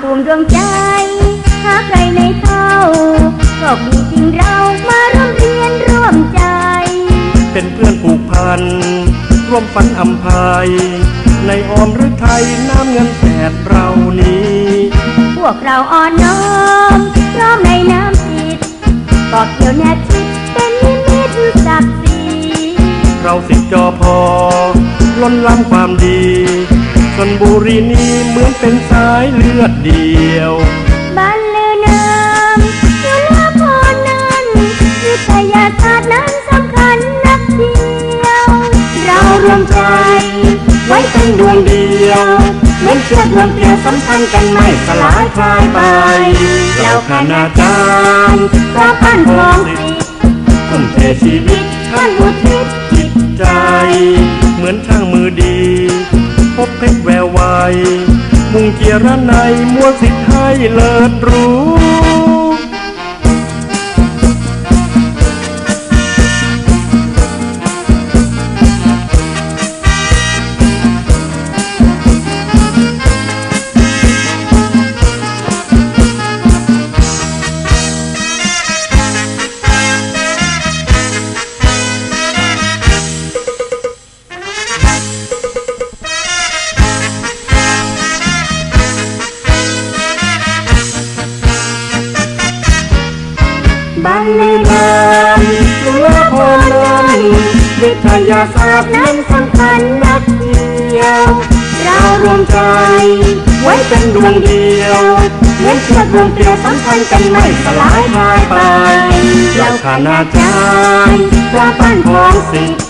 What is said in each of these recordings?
ภูมิดวงใจ หาใครในเท่า ก็มีจริงเรามาร่วมเรียนร่วมใจ เป็นเพื่อนผูกพัน ร่วมฝันอำพาย ในออมหรือไทยน้ำเงินแสดเรานี้ พวกเราอ่อนน้อมพร้อมในน้ำจิตก็เกี่ยวแนบชิดเป็นนิมิตศักดิ์ศรีเราสิทธิ์จอพอ ล้นล้ำความดี ชนบุรีนี้เหมือนเป็นสายเลือดเดียว บ้านเลือน้ำจุฬาภรณ์นั้นวิทยาศาสตร์นั้นสำคัญนักเดียว เรารวมใจ ไว้เป็นดวงเดียวเหมือนเชือกลำเกลียวสัมพันธ์กันไม่สลายคลายไปเราคณาจารย์ก็ปั้นของสิทธิ์ทุ่มเทชีวิตท่านอุทิศจิตใจ เหมือนช่างมือดี พบเพชรแวววายมุ่งเกียรในยมัวสิทธิ์ให้เลิศรู้ บ้านเลือน้จุฬาภรณ์นั้นวิทยาศาสตร์นั้นั้นนสำคัญนักเดียว เรารวมใจ ไว้เป็นดวงเดียวเหมือนเชือกรวมเกลียวสัมพันธ์กันไม่สลายคลายไปเราคณาจารย์พระปั้นของสิทธิ์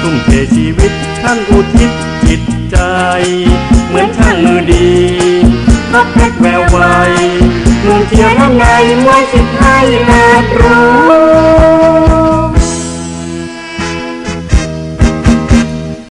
ทุ่มเทชีวิตท่านอุทิศจิตใจ พบเพชรแวววายเมืองเทียรในมวยสิทธิ์ให้เลิศรู้